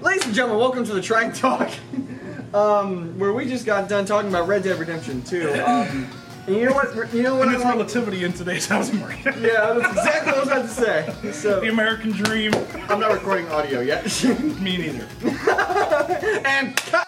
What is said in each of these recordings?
Ladies and gentlemen, welcome to the Track Talk, um, where we just got done talking about Red Dead Redemption 2. Um, and you know what? You know what? And its like? relativity in today's housing market. Yeah, that's exactly what I was about to say. the American dream. I'm not recording audio yet. Me neither. and cut.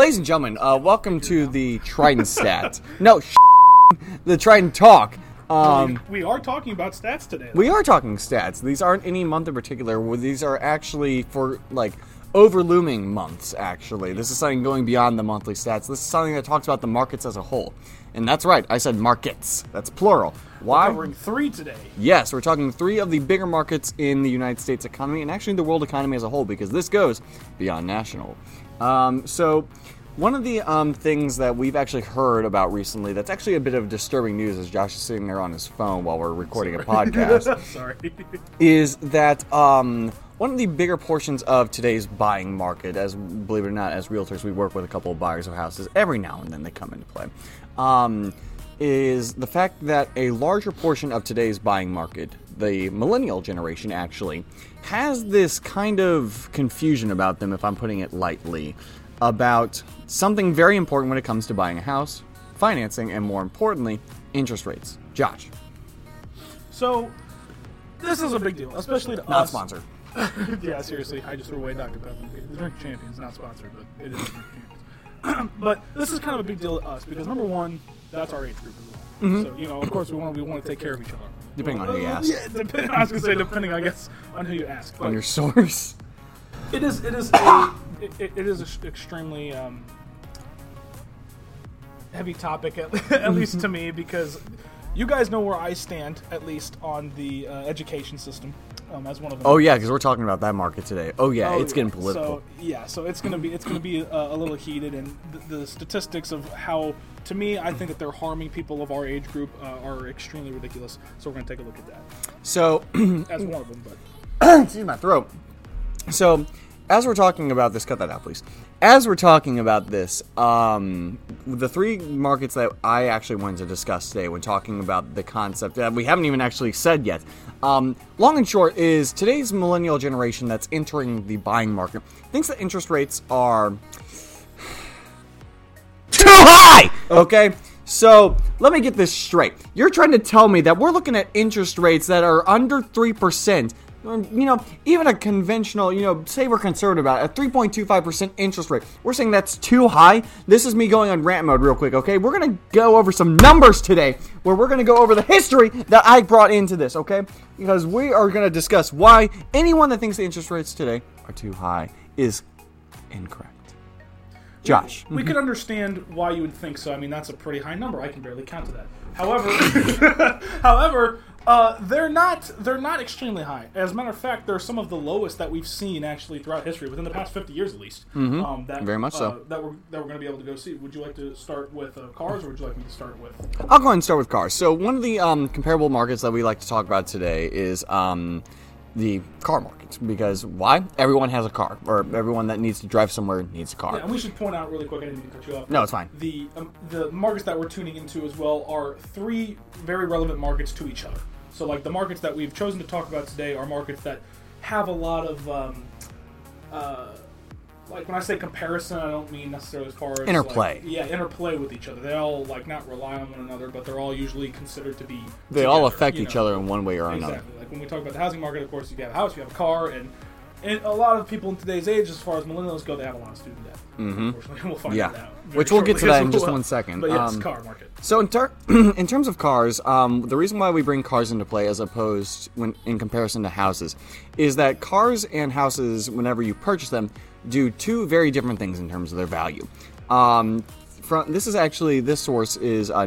Ladies and gentlemen, uh, welcome to the Trident Stat. No, the Trident Talk. Um, we are talking about stats today. we are talking stats. These aren't any month in particular. These are actually for like overlooming months. Actually, this is something going beyond the monthly stats. This is something that talks about the markets as a whole. And that's right. I said markets. That's plural. Why? We're covering three today. Yes, we're talking three of the bigger markets in the United States economy and actually the world economy as a whole because this goes beyond national. Um, so, one of the um, things that we've actually heard about recently that's actually a bit of disturbing news as Josh is sitting there on his phone while we're recording a podcast Sorry. is that um, one of the bigger portions of today's buying market, as believe it or not, as realtors, we work with a couple of buyers of houses every now and then they come into play, um, is the fact that a larger portion of today's buying market, the millennial generation actually, has this kind of confusion about them, if I'm putting it lightly, about something very important when it comes to buying a house, financing, and more importantly, interest rates. Josh, so, this is a big deal, especially to not us. sponsored. yeah, seriously, I just threw away Dr. Pepper. The Drink Champions, not sponsored, but it is Drink Champions. but this is kind of a big deal to us because number one, that's our age group as well. So you know, of course, we want we want to take care of each other. Mm-hmm. Depending on who you ask. Yeah, depending, I was gonna say depending, I guess, on who you ask. But On your source. it is it is a it, it- it is an extremely um, heavy topic at, at least to me because you guys know where I stand at least on the uh, education system um, as one of them. Oh yeah, because we're talking about that market today. Oh yeah, Oh, it's getting political. So yeah, so it's gonna be it's gonna be uh, a little heated, and the, the statistics of how, to me, I think that they're harming people of our age group uh, are extremely ridiculous. So we're gonna take a look at that So, as one of them. But excuse my throat. So, as we're talking about this, cut that out, please. As we're talking about this, um, the three markets that I actually wanted to discuss today when talking about the concept that we haven't even actually said yet, um, long and short, is today's millennial generation that's entering the buying market thinks that interest rates are too high. Okay. So let me get this straight. You're trying to tell me that we're looking at interest rates that are under three percent. Um, you know, even a conventional, you know, say we're conservative about it, a 3.25% interest rate. We're saying that's too high. This is me going on rant mode real quick, okay? We're going to go over some numbers today where we're going to go over the history that I brought into this, okay? Because we are going to discuss why anyone that thinks the interest rates today are too high is incorrect. Josh. we could understand why you would think so. I mean, that's a pretty high number. I can barely count to that. However, however, uh, they're not they're not extremely high. As a matter of fact, they're some of the lowest that we've seen actually throughout history, within the past fifty years at least. Um, that, Very much so. uh, that we're that we're going to be able to go see. Would you like to start with uh, cars, or would you like me to start with? I'll go ahead and start with cars. So one of the um, comparable markets that we like to talk about today is um, the car markets Because why? Everyone has a car, or everyone that needs to drive somewhere needs a car. And we should point out really quick. I didn't mean to cut you off. No, it's fine. The um, the markets that we're tuning into as well are three very relevant markets to each other. So like the markets that we've chosen to talk about today are markets that have a lot of um, uh, like when I say comparison, I don't mean necessarily as far as Interplay. like- yeah, interplay with each other. They all like not rely on one another, but they're all usually considered to be. They all affect you each know? other in one way or another. Exactly. Like when we talk about the housing market, of course, you have a house, you have a car, and and a lot of people in today's age, as far as millennials go, they have a lot of student debt. Unfortunately, we'll find Mm-hmm. Yeah. out. Which we'll get to that in just one second. But yes, Um, car market. So in, ter- in terms of cars, um, the reason why we bring cars into play as opposed when in comparison to houses is that cars and houses, whenever you purchase them, do two very different things in terms of their value. Um, from this is actually this source is uh.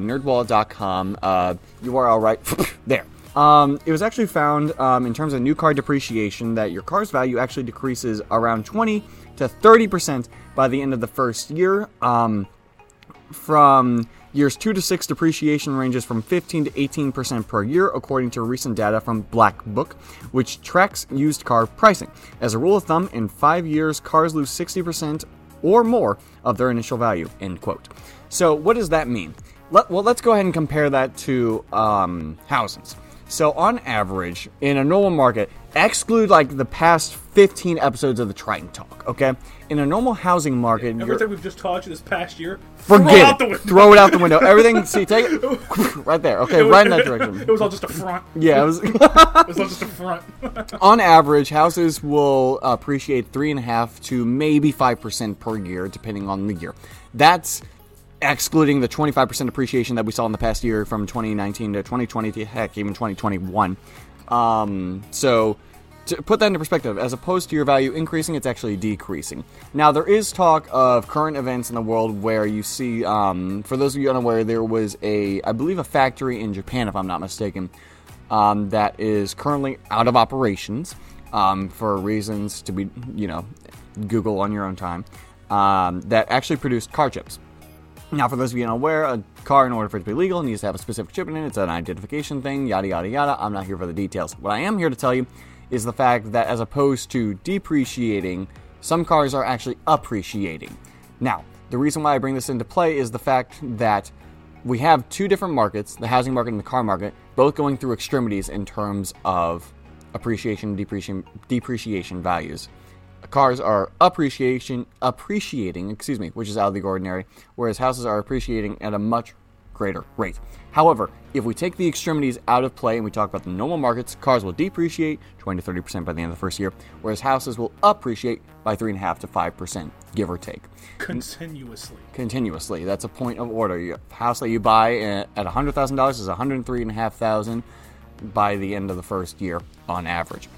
Uh, URL right there. Um, it was actually found um, in terms of new car depreciation that your car's value actually decreases around 20 to 30 percent by the end of the first year. Um, from years 2 to 6 depreciation ranges from 15 to 18% per year according to recent data from black book which tracks used car pricing as a rule of thumb in 5 years cars lose 60% or more of their initial value. End quote. So, what does that mean? Let, well, let's go ahead and compare that to um, houses. So, on average, in a normal market, exclude like the past 15 episodes of the Trident Talk, okay? In a normal housing market, Everything we've just taught you this past year, throw forget out the it. Throw it out the window. Everything, see, take it right there, okay? Was- Right in that direction. It was all just a front. Yeah, it was. It was all just a front. on average, houses will appreciate three and a half to maybe five percent per year, depending on the year. That's excluding the twenty-five percent appreciation that we saw in the past year from 2019 to 2020 to heck even 2021. Um, so. To put that into perspective, as opposed to your value increasing, it's actually decreasing. Now, there is talk of current events in the world where you see, um, for those of you unaware, there was a, I believe, a factory in Japan, if I'm not mistaken, um, that is currently out of operations um, for reasons to be, you know, Google on your own time, um, that actually produced car chips. Now, for those of you unaware, a car, in order for it to be legal, needs to have a specific chip in it. It's an identification thing, yada, yada, yada. I'm not here for the details. What I am here to tell you is the fact that as opposed to depreciating, some cars are actually appreciating. Now, the reason why I bring this into play is the fact that we have two different markets, the housing market and the car market, both going through extremities in terms of appreciation and depreciation, depreciation values. Cars are appreciation appreciating, excuse me, which is out of the ordinary, whereas houses are appreciating at a much greater rate. However, if we take the extremities out of play and we talk about the normal markets, cars will depreciate 20 to 30 percent by the end of the first year, whereas houses will appreciate by three and a half to five percent, give or take Continuously. continuously. That's a point of order. Your house that you buy uh, at at $100,000 is 103,500 by the end of the first year on average.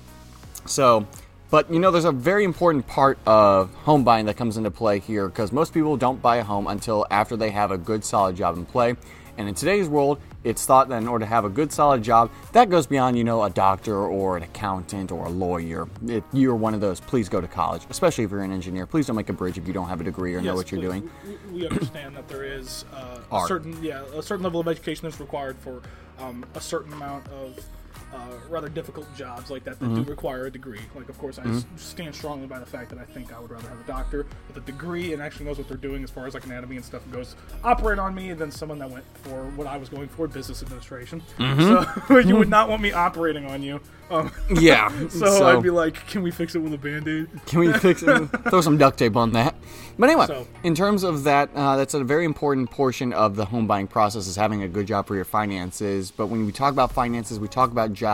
So, but you know, there's a very important part of home buying that comes into play here because most people don't buy a home until after they have a good solid job in play. And in today's world, it's thought that in order to have a good solid job, that goes beyond, you know, a doctor or an accountant or a lawyer. If you're one of those, please go to college, especially if you're an engineer. Please don't make a bridge if you don't have a degree or know what you're doing. We, we understand that there is uh, a certain, yeah, a certain level of education that's required for um, a certain amount of uh, rather difficult jobs like that that Mm-hmm. do require a degree. Like, of course, I s- stand strongly by the fact that I think I would rather have a doctor with a degree and actually knows what they're doing as far as like anatomy and stuff goes operate on me than someone that went for what I was going for, business administration. Mm-hmm. So you would not want me operating on you. Um, Yeah. so, I'd be like, can we fix it with a band-aid? Can we fix it? Throw some duct tape on that. But anyway, So- in terms of that, uh, that's a very important portion of the home buying process is having a good job for your finances. But when we talk about finances, we talk about jobs,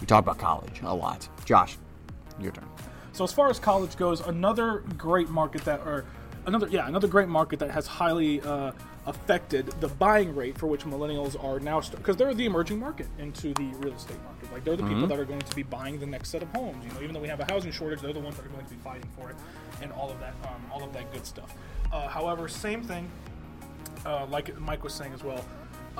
we talk about college a lot. Josh, your turn. So as far as college goes, another great market that, or another yeah, another great market that has highly uh, affected the buying rate for which millennials are now because they're the emerging market into the real estate market. Like they're the people that are going to be buying the next set of homes. You know, even though we have a housing shortage, they're the ones that are going to be fighting for it and all of that, um, all of that good stuff. Uh, however, same thing uh, like Mike was saying as well,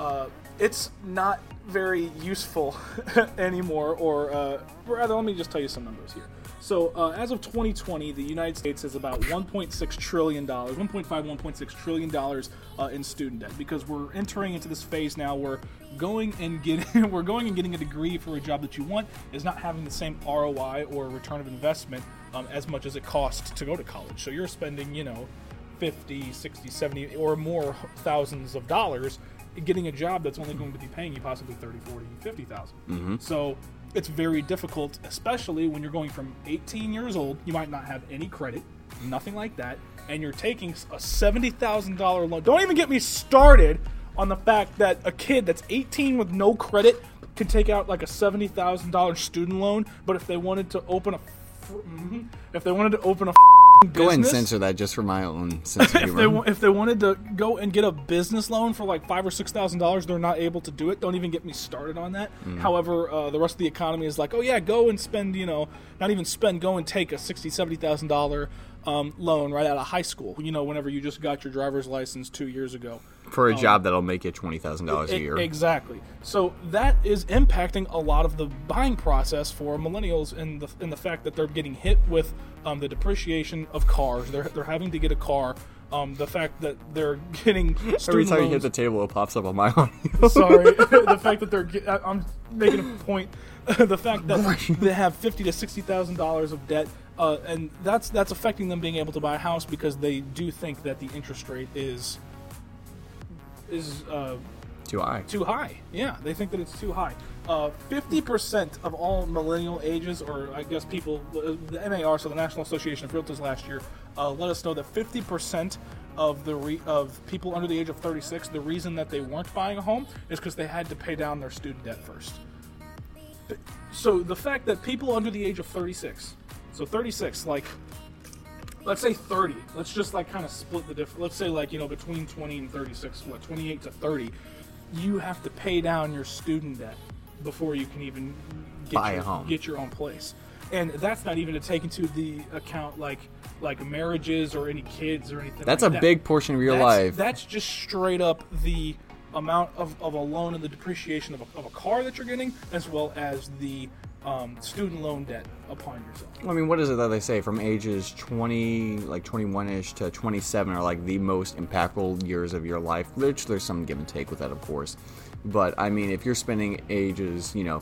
uh, it's not very useful anymore. Or uh, rather, let me just tell you some numbers here. So, uh, as of 2020, the United States has about 1.6 trillion dollars, 1.5, 1.6 trillion dollars uh, in student debt because we're entering into this phase now where going and getting we're going and getting a degree for a job that you want is not having the same ROI or return of investment um, as much as it costs to go to college. So you're spending, you know, 50, 60, 70, or more thousands of dollars getting a job that's only going to be paying you possibly 30, 40, 50,000. So it's very difficult, especially when you're going from 18 years old. You might not have any credit, nothing like that, and you're taking a $70,000 loan. Don't even get me started on the fact that a kid that's 18 with no credit could take out like a $70,000 student loan, but if they wanted to open a mhm, if they wanted to open a Go ahead and censor that just for my own sense of if they wa- if they wanted to go and get a business loan for like five or six thousand dollars, they're not able to do it. Don't even get me started on that. Mm. However, uh, the rest of the economy is like, oh yeah, go and spend, you know, not even spend, go and take a sixty, seventy thousand dollar um, loan right out of high school. You know, whenever you just got your driver's license two years ago. For a job that'll make you twenty thousand dollars a year. Exactly. So that is impacting a lot of the buying process for millennials in the in the fact that they're getting hit with um, the depreciation of cars. They're they're having to get a car. Um, the fact that they're getting Every time you hit the table, it pops up on my audio. Sorry, the fact that they're. get- I- I'm making a point. the fact that they have fifty to sixty thousand dollars of debt uh, and that's that's affecting them being able to buy a house because they do think that the interest rate is is uh, Too high. too high. Yeah, they think that it's too high. Uh, Fifty percent of all millennial ages, or I guess people, the the NAR, so the National Association of Realtors, last year uh, let us know that fifty percent of the re- of people under the age of thirty six, the reason that they weren't buying a home is because they had to pay down their student debt first. So the fact that people under the age of thirty six, so thirty six, like let's say 30 let's just like kind of split the difference let's say like you know between 20 and 36 what 28 to 30 you have to pay down your student debt before you can even get, Buy a your, home. get your own place and that's not even to take into the account like like marriages or any kids or anything That's like a that. big portion of your that's, life. that's just straight up the amount of, of a loan and the depreciation of a, of a car that you're getting as well as the um, student loan debt upon yourself I mean, what is it that they say from ages 20, like 21 ish to 27 are like the most impactful years of your life? Which there's some give and take with that, of course. But I mean, if you're spending ages, you know,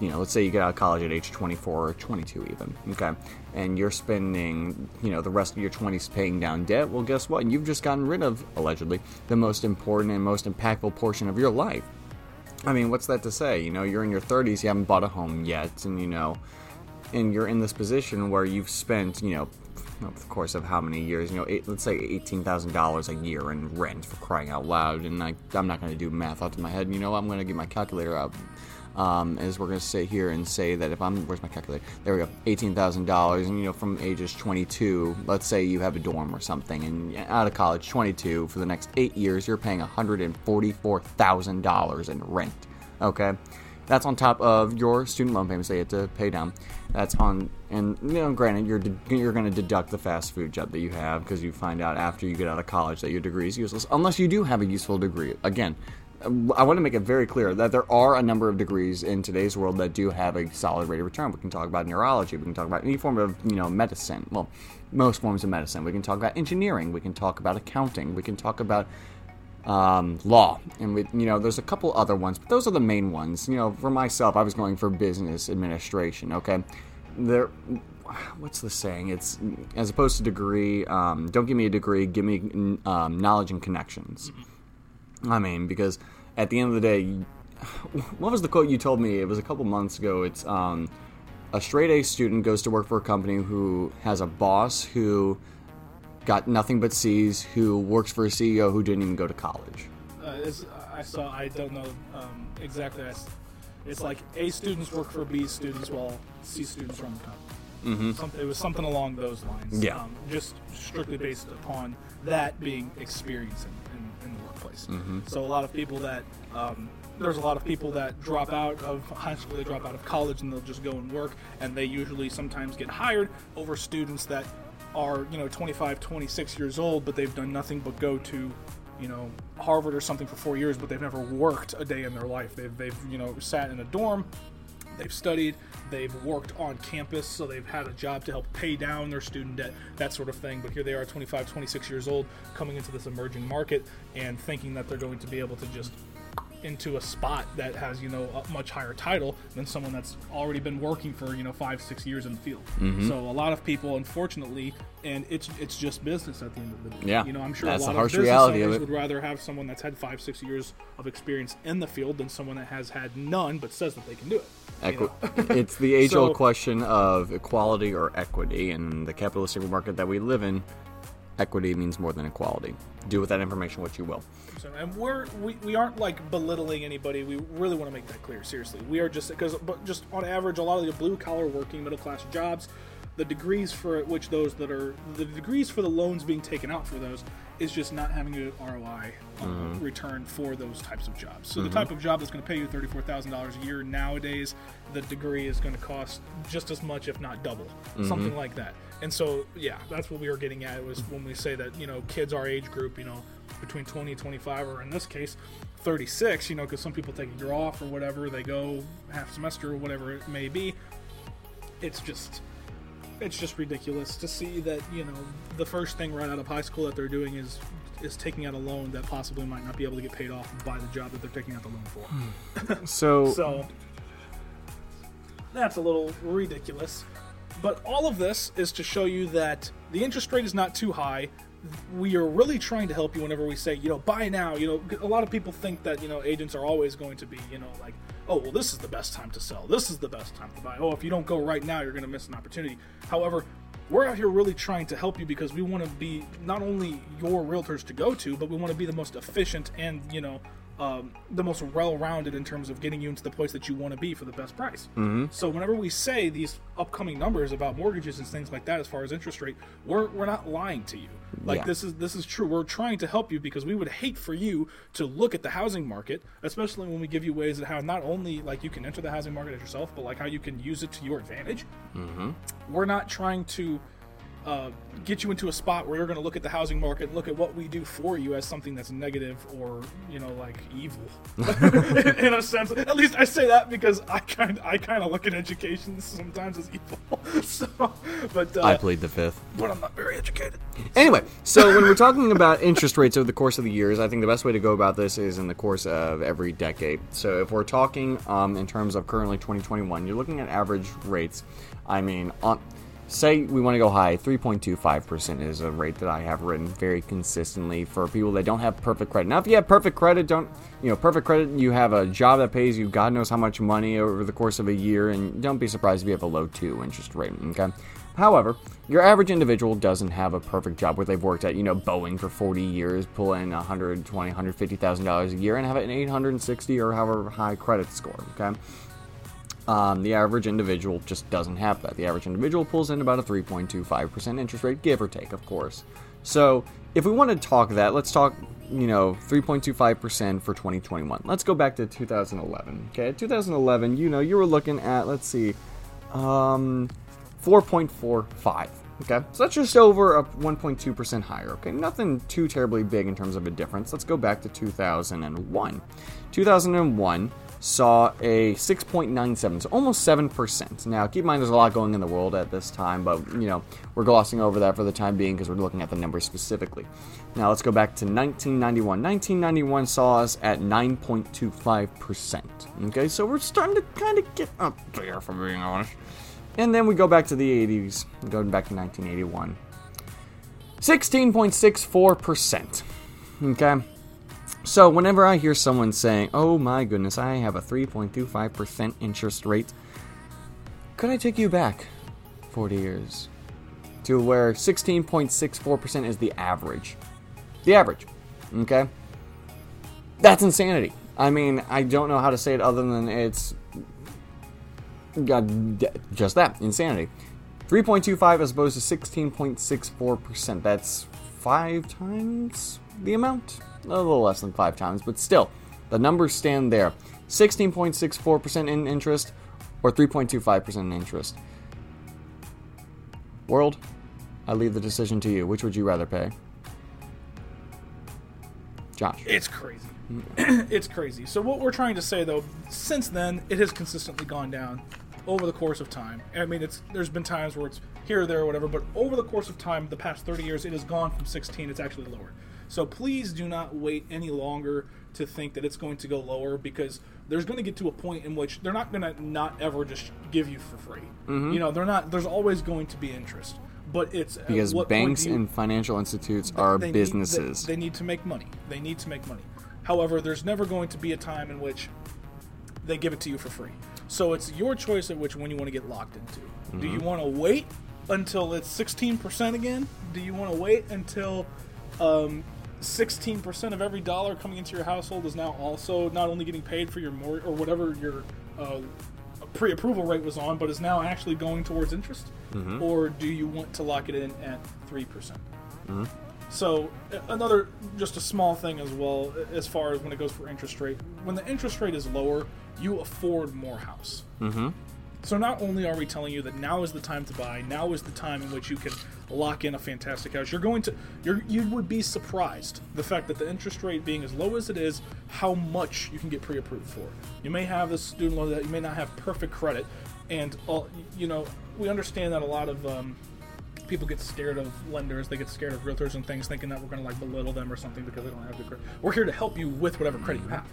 you know, let's say you get out of college at age 24 or 22 even, okay, and you're spending, you know, the rest of your 20s paying down debt, well, guess what? You've just gotten rid of, allegedly, the most important and most impactful portion of your life. I mean, what's that to say? You know, you're in your 30s, you haven't bought a home yet, and you know, and you're in this position where you've spent, you know, the course of how many years, you know, eight, let's say eighteen thousand dollars a year in rent for crying out loud, and I, I'm not going to do math out of my head. You know, I'm going to get my calculator out. Um, as we're going to sit here and say that if I'm, where's my calculator? There we go, eighteen thousand dollars, and you know, from ages 22, let's say you have a dorm or something, and out of college, 22, for the next eight years, you're paying 144 thousand dollars in rent. Okay, that's on top of your student loan payments that you have to pay down. That's on, and you know, granted, you're de- you're going to deduct the fast food job that you have because you find out after you get out of college that your degree is useless, unless you do have a useful degree. Again, I want to make it very clear that there are a number of degrees in today's world that do have a solid rate of return. We can talk about neurology. We can talk about any form of you know medicine. Well, most forms of medicine. We can talk about engineering. We can talk about accounting. We can talk about um, law, and we, you know, there's a couple other ones, but those are the main ones. You know, for myself, I was going for business administration. Okay, there. What's the saying? It's as opposed to degree. Um, don't give me a degree. Give me um, knowledge and connections. I mean, because at the end of the day, what was the quote you told me? It was a couple months ago. It's um, a straight A student goes to work for a company who has a boss who got nothing but C's, who works for a CEO who didn't even go to college. uh, I saw. I don't know um, exactly. It's like A students work for B students, while C students run the company. Mm-hmm. Something, it was something along those lines. Yeah. Um, just strictly based upon that being experience in, the workplace. So a lot of people that um, there's a lot of people that drop out of high school, they drop out of college, and they'll just go and work, and they usually sometimes get hired over students that are you know 25 26 years old but they've done nothing but go to you know harvard or something for four years but they've never worked a day in their life they've, they've you know sat in a dorm they've studied they've worked on campus so they've had a job to help pay down their student debt that sort of thing. But here they are 25 26 years old coming into this emerging market and thinking that they're going to be able to just into a spot that has you know a much higher title than someone that's already been working for you know five six years in the field. Mm-hmm. so a lot of people unfortunately and it's it's just business at the end of the day. Yeah, you know i'm sure that's a lot harsh of business reality owners would rather have someone that's had five six years of experience in the field than someone that has had none but says that they can do it Equi- it's the age old So- question of equality or equity. In the capitalistic market that we live in, equity means more than equality. Do with that information what you will. So, and we're we, we aren't like belittling anybody. We really want to make that clear. Seriously, we are just because but just on average, a lot of the blue collar working middle class jobs, the degrees for which those that are the degrees for the loans being taken out for those is just not having a ROI uh, um, mm-hmm. return for those types of jobs. So the mm-hmm. type of job that's going to pay you thirty four thousand dollars a year nowadays, the degree is going to cost just as much, if not double, mm-hmm. something like that. And so, yeah, that's what we were getting at was when we say that you know kids our age group, you know, between 20 and 25, or in this case, 36, you know, because some people take a year off or whatever, they go half semester or whatever it may be. It's just, it's just ridiculous to see that you know the first thing right out of high school that they're doing is is taking out a loan that possibly might not be able to get paid off by the job that they're taking out the loan for. Hmm. So, So that's a little ridiculous. But all of this is to show you that the interest rate is not too high. We are really trying to help you whenever we say, you know, buy now. You know, a lot of people think that, you know, agents are always going to be, you know, like, oh, well, this is the best time to sell. This is the best time to buy. Oh, if you don't go right now, you're going to miss an opportunity. However, we're out here really trying to help you because we want to be not only your realtors to go to, but we want to be the most efficient and, you know, um, the most well-rounded in terms of getting you into the place that you want to be for the best price. Mm-hmm. So whenever we say these upcoming numbers about mortgages and things like that, as far as interest rate, we're we're not lying to you. Like Yeah. this is this is true. We're trying to help you because we would hate for you to look at the housing market, especially when we give you ways that how not only like you can enter the housing market as yourself, but like how you can use it to your advantage. Mm-hmm. We're not trying to uh, get you into a spot where you're going to look at the housing market, look at what we do for you as something that's negative or you know like evil, in a sense. At least I say that because I kind I kind of look at education sometimes as evil. so, but uh, I plead the fifth. but I'm not very educated. Anyway, so when we're talking about interest rates over the course of the years, I think the best way to go about this is in the course of every decade. So if we're talking um, in terms of currently 2021, you're looking at average rates. I mean, on say we want to go high, 3.25% is a rate that I have written very consistently for people that don't have perfect credit. Now, if you have perfect credit, don't you know perfect credit? You have a job that pays you God knows how much money over the course of a year, and don't be surprised if you have a low two interest rate. Okay. However, your average individual doesn't have a perfect job where they've worked at, you know, Boeing for 40 years, pull in 120, 150,000 dollars a year, and have an 860 or however high credit score. Okay. Um, the average individual just doesn't have that. The average individual pulls in about a 3.25% interest rate, give or take, of course. So, if we want to talk that, let's talk, you know, 3.25% for 2021. Let's go back to 2011. Okay, 2011, you know, you were looking at, let's see, um, 4.45. Okay, so that's just over a 1.2% higher. Okay, nothing too terribly big in terms of a difference. Let's go back to 2001. 2001 saw a 6.97, so almost 7%. Now, keep in mind there's a lot going in the world at this time, but you know, we're glossing over that for the time being because we're looking at the numbers specifically. Now, let's go back to 1991. 1991 saw us at 9.25%. Okay, so we're starting to kind of get up there, if I'm being honest. And then we go back to the 80s, going back to 1981. 16.64%. Okay? So whenever I hear someone saying, oh my goodness, I have a 3.25% interest rate, could I take you back 40 years to where 16.64% is the average? The average. Okay? That's insanity. I mean, I don't know how to say it other than it's just that insanity. 3.25 as opposed to 16.64%. That's five times the amount? A little less than five times, but still, the numbers stand there. 16.64% in interest or 3.25% in interest. World, I leave the decision to you. Which would you rather pay? Josh. It's crazy. Mm. it's crazy. So what we're trying to say though, since then it has consistently gone down over the course of time. I mean, it's there's been times where it's here or there or whatever, but over the course of time, the past 30 years, it has gone from 16. It's actually lower. So please do not wait any longer to think that it's going to go lower because there's going to get to a point in which they're not going to not ever just give you for free. Mm-hmm. You know, they're not. There's always going to be interest, but it's uh, Because what banks you- and financial institutes are they need- businesses. they, they need to make money. They need to make money. However, there's never going to be a time in which they give it to you for free. So it's your choice at which one you want to get locked into. Do you want to wait until it's 16% again? Do you want to wait until um, 16% of every dollar coming into your household is now also not only getting paid for your mortgage or whatever your uh, pre-approval rate was on, but is now actually going towards interest? Or do you want to lock it in at 3%? So another just a small thing as well as far as when it goes for interest rate. When the interest rate is lower, you afford more house. Mm-hmm. So not only are we telling you that now is the time to buy, now is the time in which you can lock in a fantastic house. You're going to you're you would be surprised the fact that the interest rate being as low as it is, how much you can get pre-approved for. You may have this student loan that you may not have perfect credit, and all you know we understand that a lot of um, people get scared of lenders, they get scared of realtors and things, thinking that we're going to like belittle them or something because they don't have good credit. We're here to help you with whatever credit you have.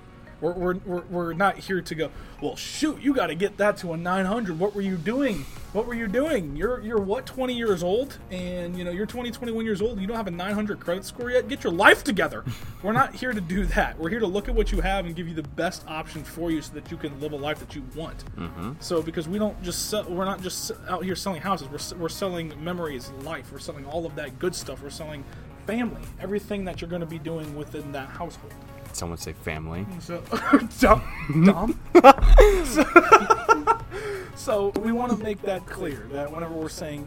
We're, we're, we're, we're not here to go. Well, shoot, you got to get that to a 900. What were you doing? What were you doing? You're you're what 20 years old, and you know you're 20, 21 years old. And you don't have a 900 credit score yet. Get your life together. we're not here to do that. We're here to look at what you have and give you the best option for you, so that you can live a life that you want. Mm-hmm. So because we don't just sell, we're not just out here selling houses. We're we're selling memories, life. We're selling all of that good stuff. We're selling family, everything that you're going to be doing within that household. Some would say family. So, dumb. dumb. so, so we want to make that clear that whenever we're saying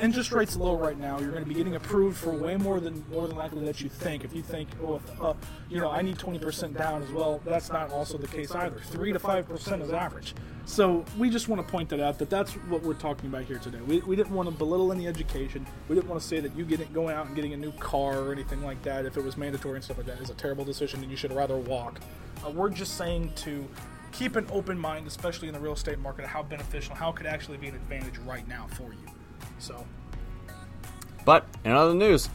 interest rates low right now, you're going to be getting approved for way more than more than likely that you think. If you think, oh, uh, you know, I need 20% down as well, that's not also the case either. Three to five percent is average. So we just want to point that out that that's what we're talking about here today. We, we didn't want to belittle any education. We didn't want to say that you getting going out and getting a new car or anything like that, if it was mandatory and stuff like that, is a terrible decision and you should rather walk. Uh, we're just saying to keep an open mind, especially in the real estate market, how beneficial, how it could actually be an advantage right now for you. So, But in other news,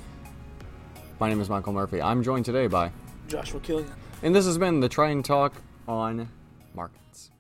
my name is Michael Murphy. I'm joined today by, Joshua Killian. and this has been the Trident Talk on Markets.